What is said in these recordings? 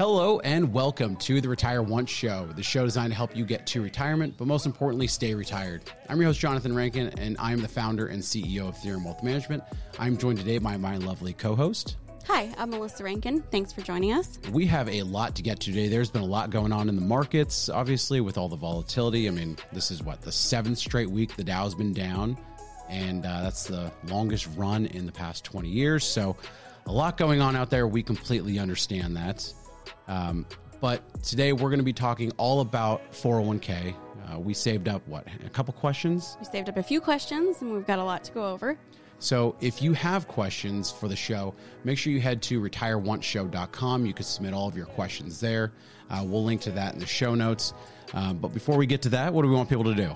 Hello and welcome to the Retire Once Show, the show designed to help you get to retirement, but most importantly, stay retired. I'm your host, Jonathan Rankin, and I'm the founder and CEO of Theorem Wealth Management. I'm joined today by my lovely co host. Hi, I'm Melissa Rankin. Thanks for joining us. We have a lot to get to today. There's been a lot going on in the markets, obviously, with all the volatility. I mean, this is what, the seventh straight week the Dow's been down, and uh, that's the longest run in the past 20 years. So, a lot going on out there. We completely understand that. Um, but today we're going to be talking all about 401k. Uh, we saved up what a couple questions. We saved up a few questions, and we've got a lot to go over. So if you have questions for the show, make sure you head to retireonceshow.com. You can submit all of your questions there. Uh, we'll link to that in the show notes. Um, but before we get to that, what do we want people to do?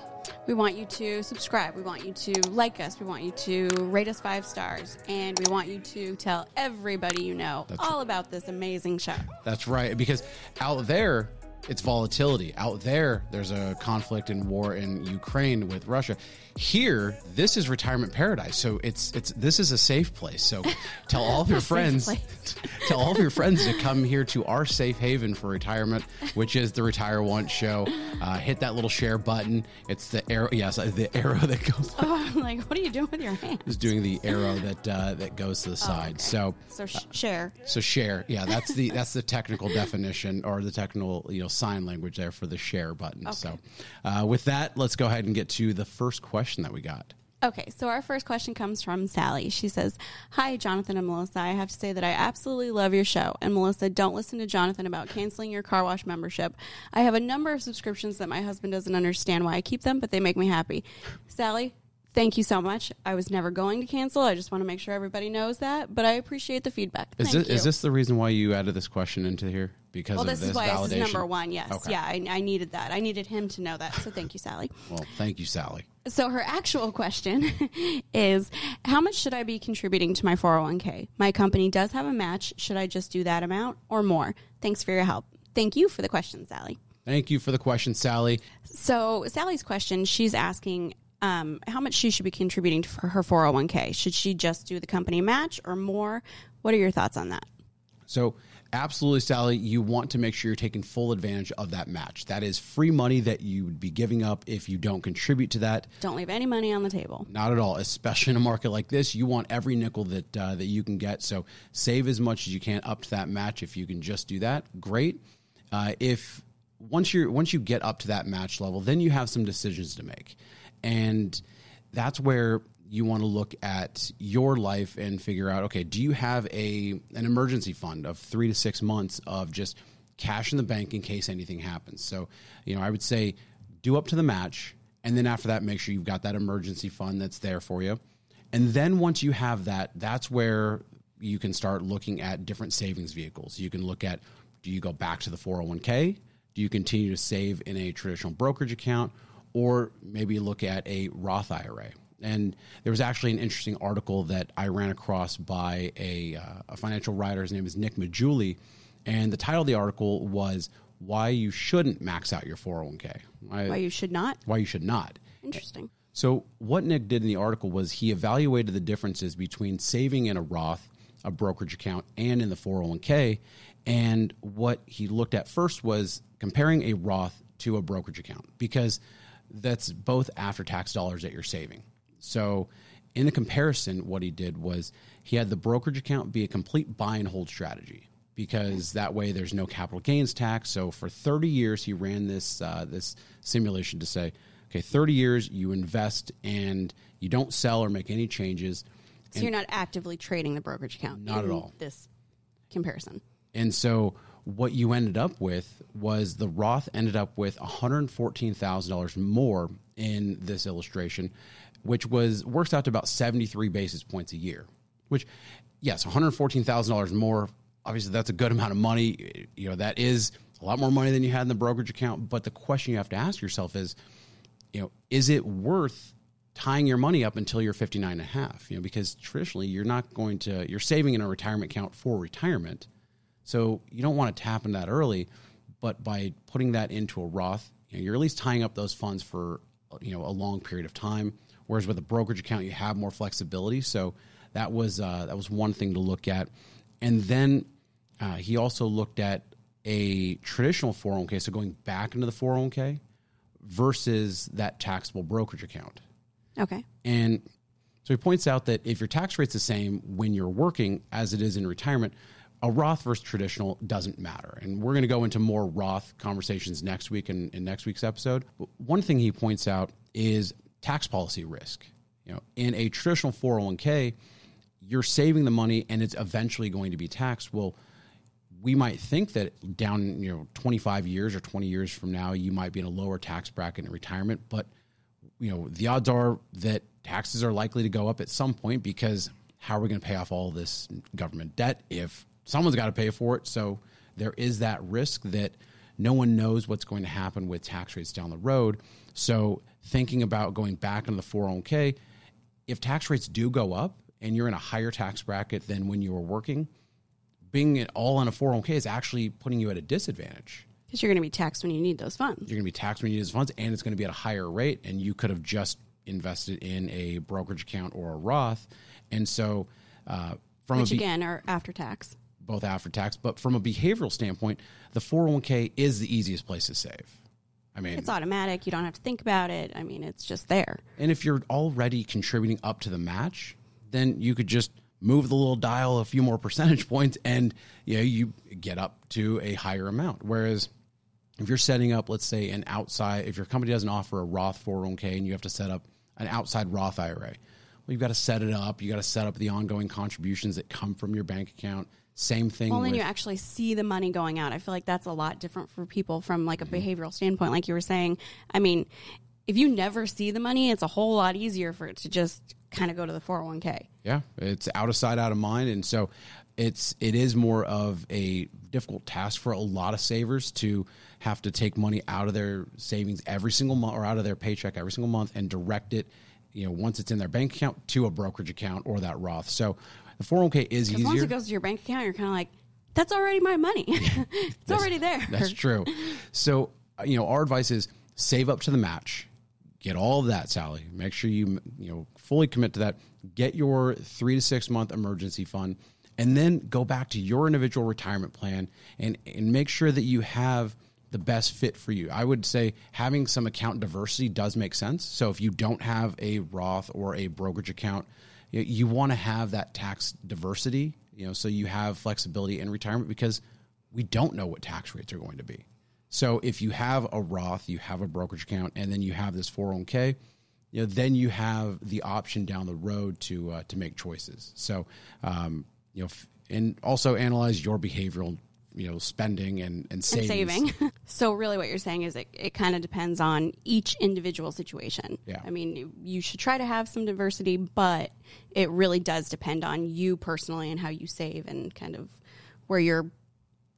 We want you to subscribe. We want you to like us. We want you to rate us five stars. And we want you to tell everybody you know That's all right. about this amazing show. That's right. Because out there, it's volatility. Out there, there's a conflict and war in Ukraine with Russia. Here, this is retirement paradise. So it's it's this is a safe place. So tell all of your friends tell all of your friends to come here to our safe haven for retirement, which is the Retire Once show. Uh, hit that little share button. It's the arrow. Yes, the arrow that goes. Oh, I'm like, what are you doing with your hands? Is doing the arrow that uh, that goes to the oh, side. Oh, okay. So so sh- share. So share. Yeah, that's the that's the technical definition or the technical you know sign language there for the share button. Okay. So uh, with that, let's go ahead and get to the first question that we got. Okay, so our first question comes from Sally. She says, Hi, Jonathan and Melissa. I have to say that I absolutely love your show. And Melissa, don't listen to Jonathan about canceling your car wash membership. I have a number of subscriptions that my husband doesn't understand why I keep them, but they make me happy. Sally, thank you so much. I was never going to cancel. I just want to make sure everybody knows that, but I appreciate the feedback. Is, this, is this, the reason why you added this question into here? Because well, this, this is why validation? this is number one. Yes, okay. yeah, I, I, needed that. I needed him to know that. So thank you, Sally. well, thank you, Sally. So her actual question is, how much should I be contributing to my 401k? My company does have a match. Should I just do that amount or more? Thanks for your help. Thank you for the question, Sally. Thank you for the question, Sally. So Sally's question, she's asking um, how much she should be contributing for her 401k. Should she just do the company match or more? What are your thoughts on that? So, absolutely, Sally, you want to make sure you're taking full advantage of that match. That is free money that you would be giving up if you don't contribute to that. Don't leave any money on the table. Not at all, especially in a market like this. You want every nickel that uh, that you can get. So, save as much as you can up to that match. If you can just do that, great. Uh, if once you once you get up to that match level, then you have some decisions to make. And that's where you want to look at your life and figure out okay do you have a an emergency fund of 3 to 6 months of just cash in the bank in case anything happens? So you know i would say do up to the match and then after that make sure you've got that emergency fund that's there for you. And then once you have that that's where you can start looking at different savings vehicles. You can look at do you go back to the 401k do you continue to save in a traditional brokerage account or maybe look at a Roth IRA. And there was actually an interesting article that I ran across by a, uh, a financial writer. His name is Nick Maggiulli. And the title of the article was Why You Shouldn't Max Out Your 401k. Why, why you should not? Why you should not. Interesting. So, what Nick did in the article was he evaluated the differences between saving in a Roth, a brokerage account, and in the 401k. And what he looked at first was comparing a Roth to a brokerage account because that's both after tax dollars that you're saving. So, in the comparison, what he did was he had the brokerage account be a complete buy and hold strategy because that way there's no capital gains tax. So, for 30 years, he ran this uh, this simulation to say, okay, 30 years you invest and you don't sell or make any changes. So you're not actively trading the brokerage account. Not at all. This comparison. And so what you ended up with was the Roth ended up with $114,000 more in this illustration, which was works out to about 73 basis points a year. Which, yes, $114,000 more. Obviously, that's a good amount of money. You know, that is a lot more money than you had in the brokerage account. But the question you have to ask yourself is, you know, is it worth tying your money up until you're 59 and a half? You know, because traditionally you're not going to, you're saving in a retirement account for retirement so you don't want to tap into that early, but by putting that into a Roth, you know, you're at least tying up those funds for you know a long period of time. Whereas with a brokerage account, you have more flexibility. So that was uh, that was one thing to look at, and then uh, he also looked at a traditional 401k, so going back into the 401k versus that taxable brokerage account. Okay. And so he points out that if your tax rate's the same when you're working as it is in retirement, a Roth versus traditional doesn't matter. And we're going to go into more Roth conversations next week in, in next week's episode. But one thing he points out is tax policy risk. You know, in a traditional 401k, you're saving the money and it's eventually going to be taxed. Well, we might think that down, you know, 25 years or 20 years from now, you might be in a lower tax bracket in retirement, but you know, the odds are that taxes are likely to go up at some point because how are we going to pay off all this government debt if someone's got to pay for it? So there is that risk that no one knows what's going to happen with tax rates down the road. So thinking about going back into the 401k, if tax rates do go up and you're in a higher tax bracket than when you were working, being it all on a 401k is actually putting you at a disadvantage. Because you're going to be taxed when you need those funds. You're going to be taxed when you need those funds, and it's going to be at a higher rate, and you could have just invested in a brokerage account or a Roth. And so, uh, from Which a be- again are after tax. Both after tax, but from a behavioral standpoint, the 401k is the easiest place to save. I mean, It's automatic. You don't have to think about it. I mean, it's just there. And if you're already contributing up to the match, then you could just move the little dial a few more percentage points and you know, you get up to a higher amount. Whereas if you're setting up, let's say, an outside, if your company doesn't offer a Roth 401k and you have to set up an outside Roth IRA, well, you've got to set it up. You got to set up the ongoing contributions that come from your bank account. Same thing. Well, then you actually see the money going out. I feel like that's a lot different for people from like a Mm-hmm. behavioral standpoint. Like you were saying, I mean, if you never see the money, it's a whole lot easier for it to just kind of go to the 401k. Yeah, it's out of sight, out of mind, and so it's it is more of a difficult task for a lot of savers to have to take money out of their savings every single month or out of their paycheck every single month and direct it, you know, once it's in their bank account to a brokerage account or that Roth. So the 401k is Because once easier. it goes to your bank account, you're kind of like, that's already my money. it's already there. That's true. So, uh, you know, our advice is save up to the match. Get all of that, Sally. Make sure you, you know, fully commit to that. Get your three to six month emergency fund, and then go back to your individual retirement plan and, and make sure that you have the best fit for you. I would say having some account diversity does make sense. So if you don't have a Roth or a brokerage account, you, you want to have that tax diversity, you know, so you have flexibility in retirement because we don't know what tax rates are going to be. So if you have a Roth, you have a brokerage account, and then you have this 401k, you know, then you have the option down the road to uh, to make choices. So, um, you know, f- and also analyze your behavioral, you know, spending and and and saving. so really what you're saying is it, it kind of depends on each individual situation. Yeah. I mean, you should try to have some diversity, but it really does depend on you personally and how you save and kind of where you're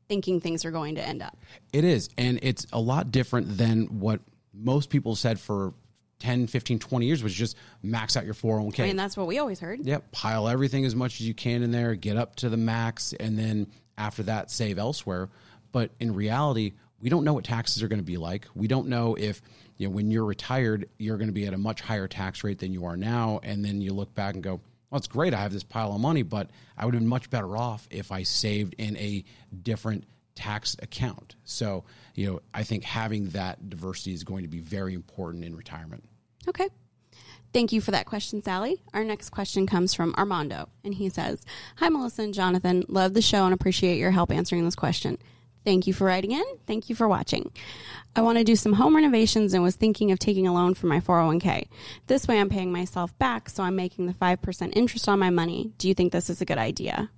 thinking things are going to end up. It is. And it's a lot different than what most people said for 10, 15, 20 years, was just max out your 401k. I mean, that's what we always heard. Yep. Pile everything as much as you can in there, get up to the max, and then after that, save elsewhere. But in reality, we don't know what taxes are going to be like. We don't know if, you know, when you're retired, you're going to be at a much higher tax rate than you are now. And then you look back and go, well, it's great. I have this pile of money, but I would have been much better off if I saved in a different tax account. So, you know, I think having that diversity is going to be very important in retirement. Okay. Thank you for that question, Sally. Our next question comes from Armando, and he says, Hi, Melissa and Jonathan. Love the show and appreciate your help answering this question. Thank you for writing in. Thank you for watching. I want to do some home renovations and was thinking of taking a loan for my 401k. This way I'm paying myself back, so I'm making the 5% interest on my money. Do you think this is a good idea?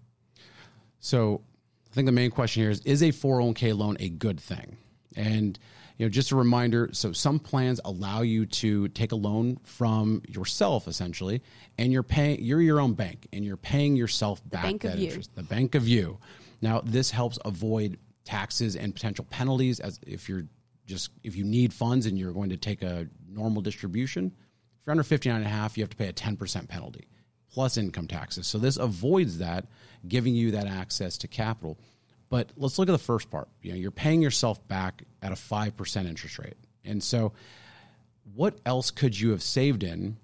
So I think the main question here is is a 401k loan a good thing? And you know, just a reminder, so some plans allow you to take a loan from yourself essentially, and you're paying you're your own bank and you're paying yourself back bank of that you. interest. The bank of you. Now, this helps avoid taxes and potential penalties as if you're just if you need funds and you're going to take a normal distribution. If you're under 59 and a half, you have to pay a 10% penalty plus income taxes. So this avoids that, giving you that access to capital. But let's look at the first part. You know, you're paying yourself back at a 5% interest rate. And so what else could you have saved in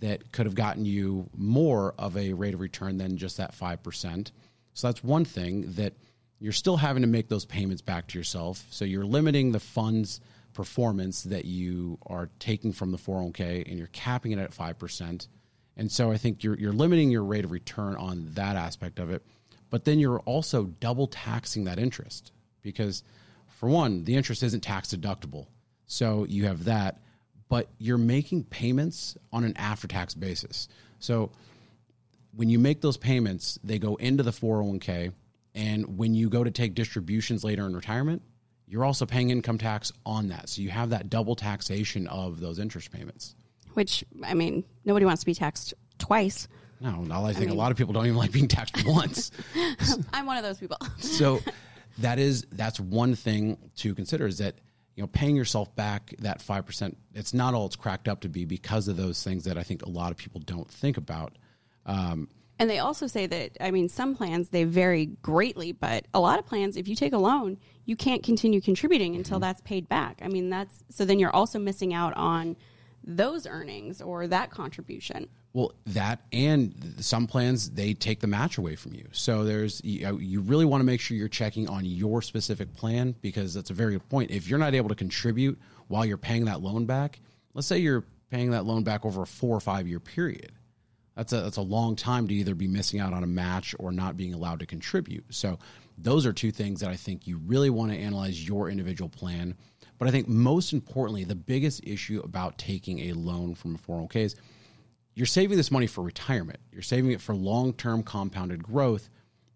that could have gotten you more of a rate of return than just that 5%? So that's one thing that you're still having to make those payments back to yourself. So you're limiting the funds performance that you are taking from the 401k and you're capping it at 5%. And so I think you're, you're limiting your rate of return on that aspect of it. But then you're also double taxing that interest because, for one, the interest isn't tax deductible. So you have that, but you're making payments on an after tax basis. So when you make those payments, they go into the 401k. And when you go to take distributions later in retirement, you're also paying income tax on that. So you have that double taxation of those interest payments. Which, I mean, nobody wants to be taxed twice. No, I think I mean, a lot of people don't even like being taxed once. I'm one of those people. so that is that's one thing to consider is that you know paying yourself back that 5% it's not all it's cracked up to be because of those things that I think a lot of people don't think about. Um, and they also say that I mean some plans they vary greatly, but a lot of plans if you take a loan, you can't continue contributing until mm-hmm. that's paid back. I mean that's so then you're also missing out on those earnings or that contribution. Well, that and some plans they take the match away from you. So there's you, uh, you really want to make sure you're checking on your specific plan because that's a very good point. If you're not able to contribute while you're paying that loan back, let's say you're paying that loan back over a 4 or 5 year period. That's a that's a long time to either be missing out on a match or not being allowed to contribute. So those are two things that I think you really want to analyze your individual plan. But I think most importantly, the biggest issue about taking a loan from a 401k is you're saving this money for retirement. You're saving it for long term compounded growth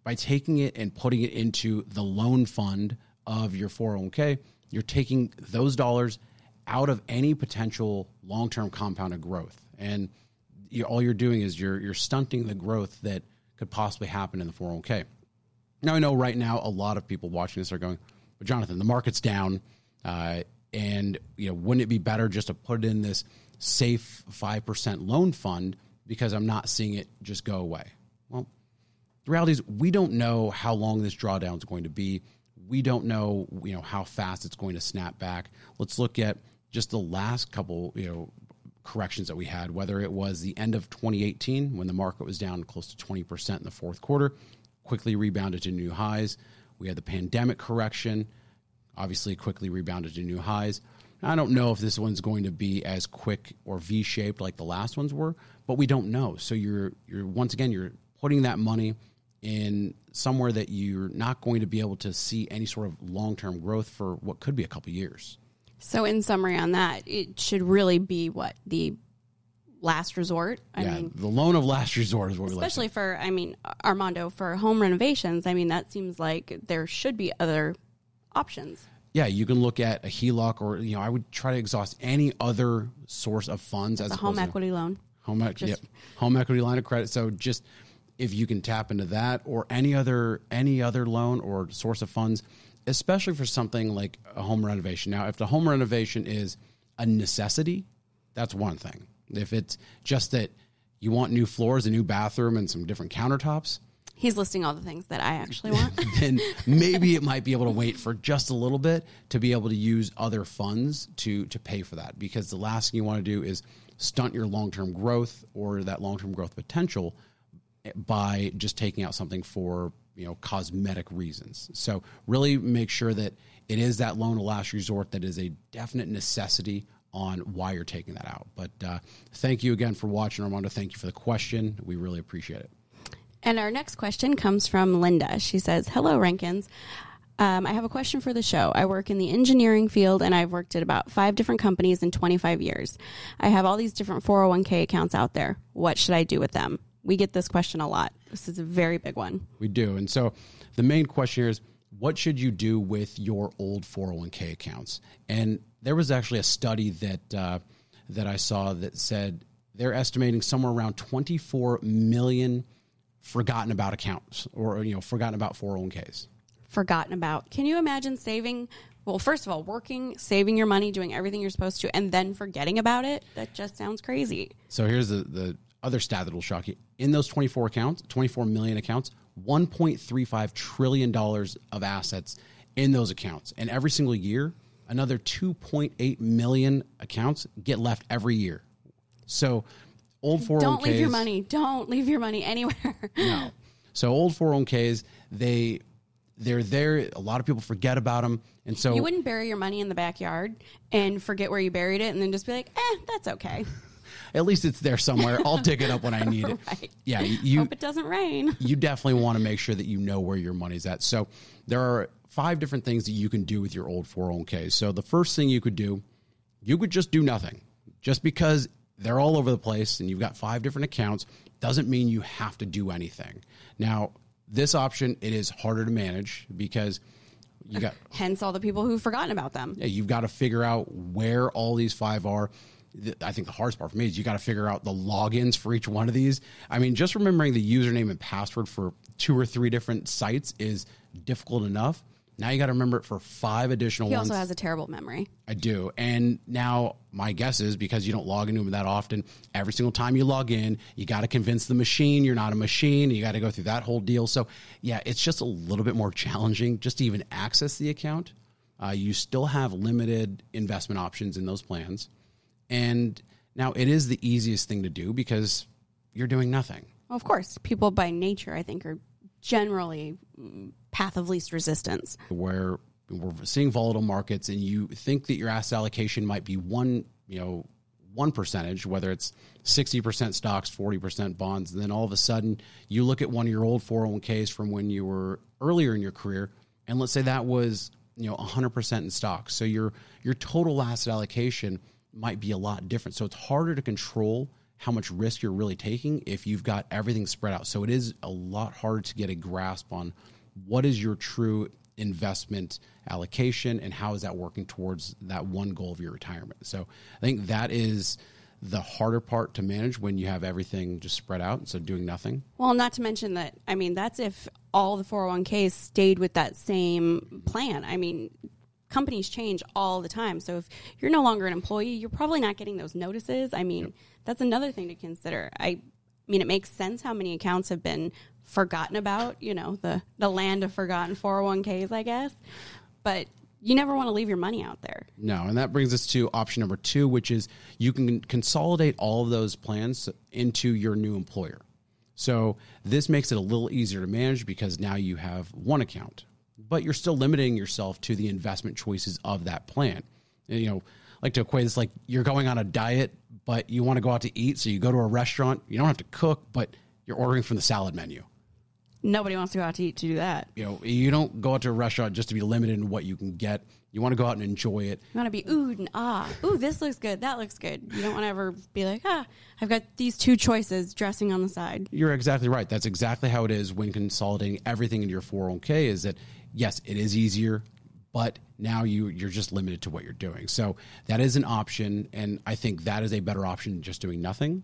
by taking it and putting it into the loan fund of your 401k. You're taking those dollars out of any potential long term compounded growth. And you, all you're doing is you're, you're stunting the growth that could possibly happen in the 401k. Now, I know right now a lot of people watching this are going, but Jonathan, the market's down. Uh, and you know, wouldn't it be better just to put it in this safe 5% loan fund because I'm not seeing it just go away. Well, the reality is we don't know how long this drawdown is going to be. We don't know, you know, how fast it's going to snap back. Let's look at just the last couple, you know, corrections that we had, whether it was the end of 2018 when the market was down close to 20% in the fourth quarter, quickly rebounded to new highs. We had the pandemic correction, obviously quickly rebounded to new highs. I don't know if this one's going to be as quick or V-shaped like the last ones were, but we don't know. So you're you're once again you're putting that money in somewhere that you're not going to be able to see any sort of long-term growth for what could be a couple years. So in summary on that, it should really be what the last resort. I yeah, mean, the loan of last resort is what especially we like Especially for. I mean, Armando for home renovations. I mean, that seems like there should be other options yeah, you can look at a HELOC or you know I would try to exhaust any other source of funds as a home equity to, loan. Home equity, yep, home equity line of credit. So just if you can tap into that or any other any other loan or source of funds, especially for something like a home renovation. Now, if the home renovation is a necessity, that's one thing. If it's just that you want new floors, a new bathroom, and some different countertops, He's listing all the things that I actually want. then maybe it might be able to wait for just a little bit to be able to use other funds to to pay for that. Because the last thing you want to do is stunt your long term growth or that long term growth potential by just taking out something for you know cosmetic reasons. So really make sure that it is that loan of last resort that is a definite necessity on why you're taking that out. But uh, thank you again for watching, Armando. Thank you for the question. We really appreciate it. And our next question comes from Linda. She says, Hello, Rankins. Um, I have a question for the show. I work in the engineering field and I've worked at about five different companies in 25 years. I have all these different 401k accounts out there. What should I do with them? We get this question a lot. This is a very big one. We do. And so the main question here is what should you do with your old 401k accounts? And there was actually a study that, uh, that I saw that said they're estimating somewhere around 24 million forgotten about accounts or you know forgotten about 401ks forgotten about. Can you imagine saving well first of all working saving your money doing everything you're supposed to and then forgetting about it? That just sounds crazy. So here's the, the other stat that will shock you. In those 24 accounts 24 million accounts 1.35 trillion dollars of assets in those accounts. And every single year another 2.8 million accounts get left every year. So old 401ks. Don't leave your money. Don't leave your money anywhere. no. So old 401ks, they they're there. A lot of people forget about them, and so You wouldn't bury your money in the backyard and forget where you buried it and then just be like, eh, that's okay. at least it's there somewhere. I'll dig it up when I need it. Right. Yeah, you Hope it doesn't rain. you definitely want to make sure that you know where your money's at. So there are five different things that you can do with your old 401k. So the first thing you could do, you could just do nothing. Just because they're all over the place and you've got five different accounts doesn't mean you have to do anything. Now, this option it is harder to manage because you got Hence all the people who've forgotten about them. yeah, you've got to figure out where all these five are. I think the hardest part for me is you got to figure out the logins for each one of these. I mean, just remembering the username and password for two or three different sites is difficult enough. Now you got to remember it for five additional He ones. also has a terrible memory. I do. And now my guess is because you don't log into them that often, every single time you log in, you got to convince the machine you're not a machine. You got to go through that whole deal. So, yeah, it's just a little bit more challenging just to even access the account. Uh, you still have limited investment options in those plans. And now it is the easiest thing to do because you're doing nothing. Well, of course, people by nature, I think, are generally mm, path of least resistance. where we're seeing volatile markets and you think that your asset allocation might be one, you know, one percentage, whether it's 60% stocks, 40% bonds, and then all of a sudden you look at one of your old 401ks from when you were earlier in your career, and let's say that was, you know, 100% in stocks. So your your total asset allocation might be a lot different. So it's harder to control how much risk you're really taking if you've got everything spread out. So it is a lot harder to get a grasp on what is your true investment allocation and how is that working towards that one goal of your retirement. So I think that is the harder part to manage when you have everything just spread out, so doing nothing. Well, not to mention that, I mean, that's if all the 401ks stayed with that same plan. I mean, companies change all the time. So if you're no longer an employee, you're probably not getting those notices. I mean, that's another thing to consider. I mean, it makes sense how many accounts have been forgotten about, you know, the, the land of forgotten 401ks, I guess. But you never want to leave your money out there. No, and that brings us to option number two, which is you can consolidate all of those plans into your new employer. So this makes it a little easier to manage because now you have one account, but you're still limiting yourself to the investment choices of that plan. And, you know, like to equate this like you're going on a diet, but you want to go out to eat, so you go to a restaurant. You don't have to cook, but you're ordering from the salad menu. Nobody wants to go out to eat to do that. You know, you don't go out to a restaurant just to be limited in what you can get. You want to go out and enjoy it. You want to be ooh and ah. Ooh, this looks good. That looks good. You don't want to ever be like, ah, I've got these two choices dressing on the side. You're exactly right. That's exactly how it is when consolidating everything into your 401k is that yes, it is easier, but now you you're just limited to what you're doing. So that is an option and I think that is a better option than just doing nothing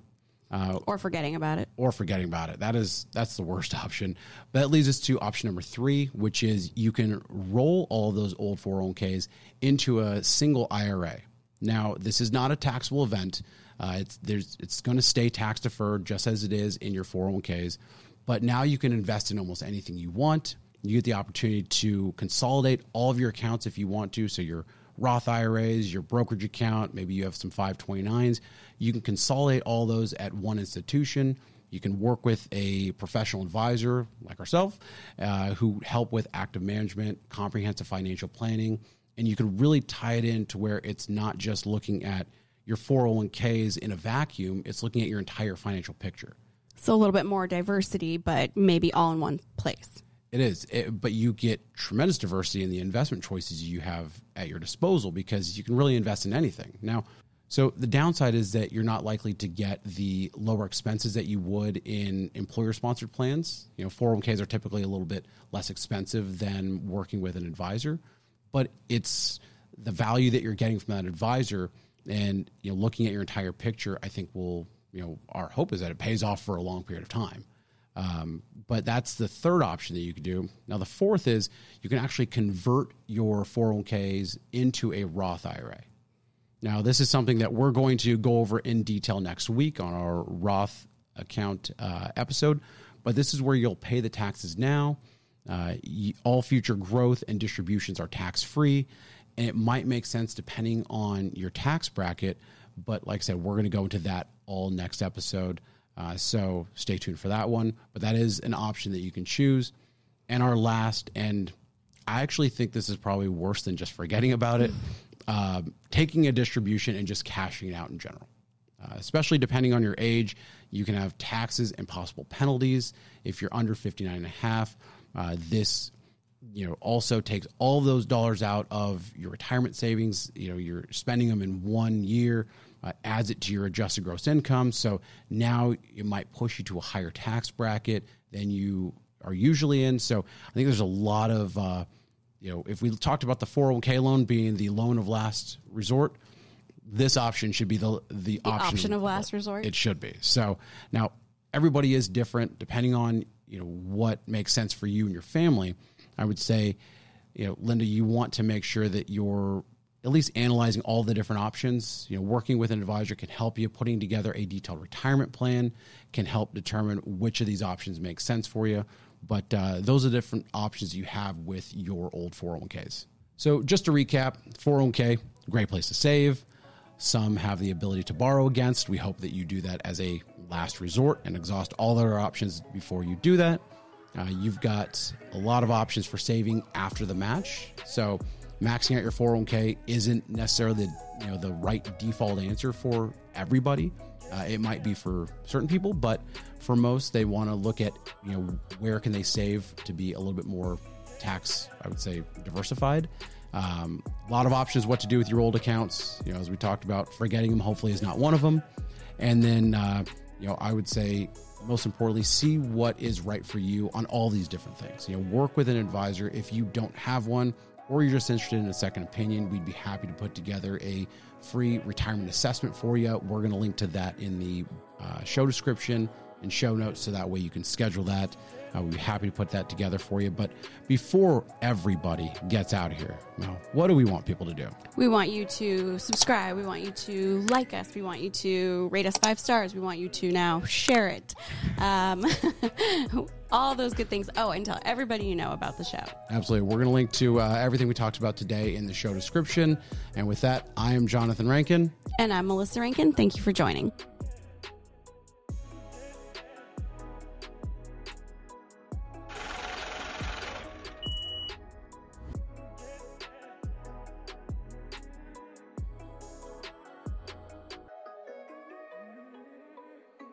Or forgetting about it. or forgetting about it. That is that's the worst option. But that leads us to option number 3, which is you can roll all those old 401ks into a single IRA. Now, this is not a taxable event. Uh, it's there's it's going to stay tax deferred just as it is in your 401ks. But now you can invest in almost anything you want. You get the opportunity to consolidate all of your accounts if you want to. So your Roth IRAs, your brokerage account, maybe you have some 529s. You can consolidate all those at one institution. You can work with a professional advisor like ourselves uh, who help with active management, comprehensive financial planning, and you can really tie it in to where it's not just looking at your 401ks in a vacuum, it's looking at your entire financial picture. So a little bit more diversity, but maybe all in one place. It is, it, but you get tremendous diversity in the investment choices you have at your disposal because you can really invest in anything. Now, so the downside is that you're not likely to get the lower expenses that you would in employer sponsored plans. You know, 401ks are typically a little bit less expensive than working with an advisor, but it's the value that you're getting from that advisor and you know looking at your entire picture i think will you know our hope is that it pays off for a long period of time um, but that's the third option that you could do. Now, the fourth is you can actually convert your 401ks into a Roth IRA. Now, this is something that we're going to go over in detail next week on our Roth account uh, episode, but this is where you'll pay the taxes now. Uh, all future growth and distributions are tax free, and it might make sense depending on your tax bracket. But like I said, we're going to go into that all next episode. Uh, so stay tuned for that one. But that is an option that you can choose. And our last and I actually think this is probably worse than just forgetting about it. Um, taking a distribution and just cashing it out in general. Uh, especially depending on your age, you can have taxes and possible penalties. If you're under 59 and a half, uh, this you know also takes all those dollars out of your retirement savings you know you're spending them in one year uh, adds it to your adjusted gross income so now it might push you to a higher tax bracket than you are usually in so i think there's a lot of uh, you know if we talked about the 401k loan being the loan of last resort this option should be the the, The option of last resort. it should be. So now everybody is different depending on you know what makes sense for you and your family. I would say, you know, Linda, you want to make sure that you're at least analyzing all the different options. You know, working with an advisor can help you. Putting together a detailed retirement plan can help determine which of these options make sense for you. But uh, those are different options you have with your old 401ks. So just to recap, 401k, great place to save. Some have the ability to borrow against. We hope that you do that as a last resort and exhaust all other options before you do that. Uh, you've got a lot of options for saving after the match. So maxing out your 401k isn't necessarily the, you know the right default answer for everybody. Uh, it might be for certain people, but for most, they want to look at you know where can they save to be a little bit more tax, I would say, diversified. Um, a lot of options what to do with your old accounts. You know, as we talked about, forgetting them hopefully is not one of them. And then, uh, you know, I would say most importantly, see what is right for you on all these different things. You know, work with an advisor if you don't have one or you're just interested in a second opinion. We'd be happy to put together a free retirement assessment for you. We're going to link to that in the uh, show description and show notes so that way you can schedule that. Uh, we'd be happy to put that together for you. But before everybody gets out of here, now, what do we want people to do? We want you to subscribe. We want you to like us. We want you to rate us five stars. We want you to now share it. Um, all those good things. Oh, and tell everybody you know about the show. Absolutely. We're going to link to uh, everything we talked about today in the show description. And with that, I am Jonathan Rankin. And I'm Melissa Rankin. Thank you for joining.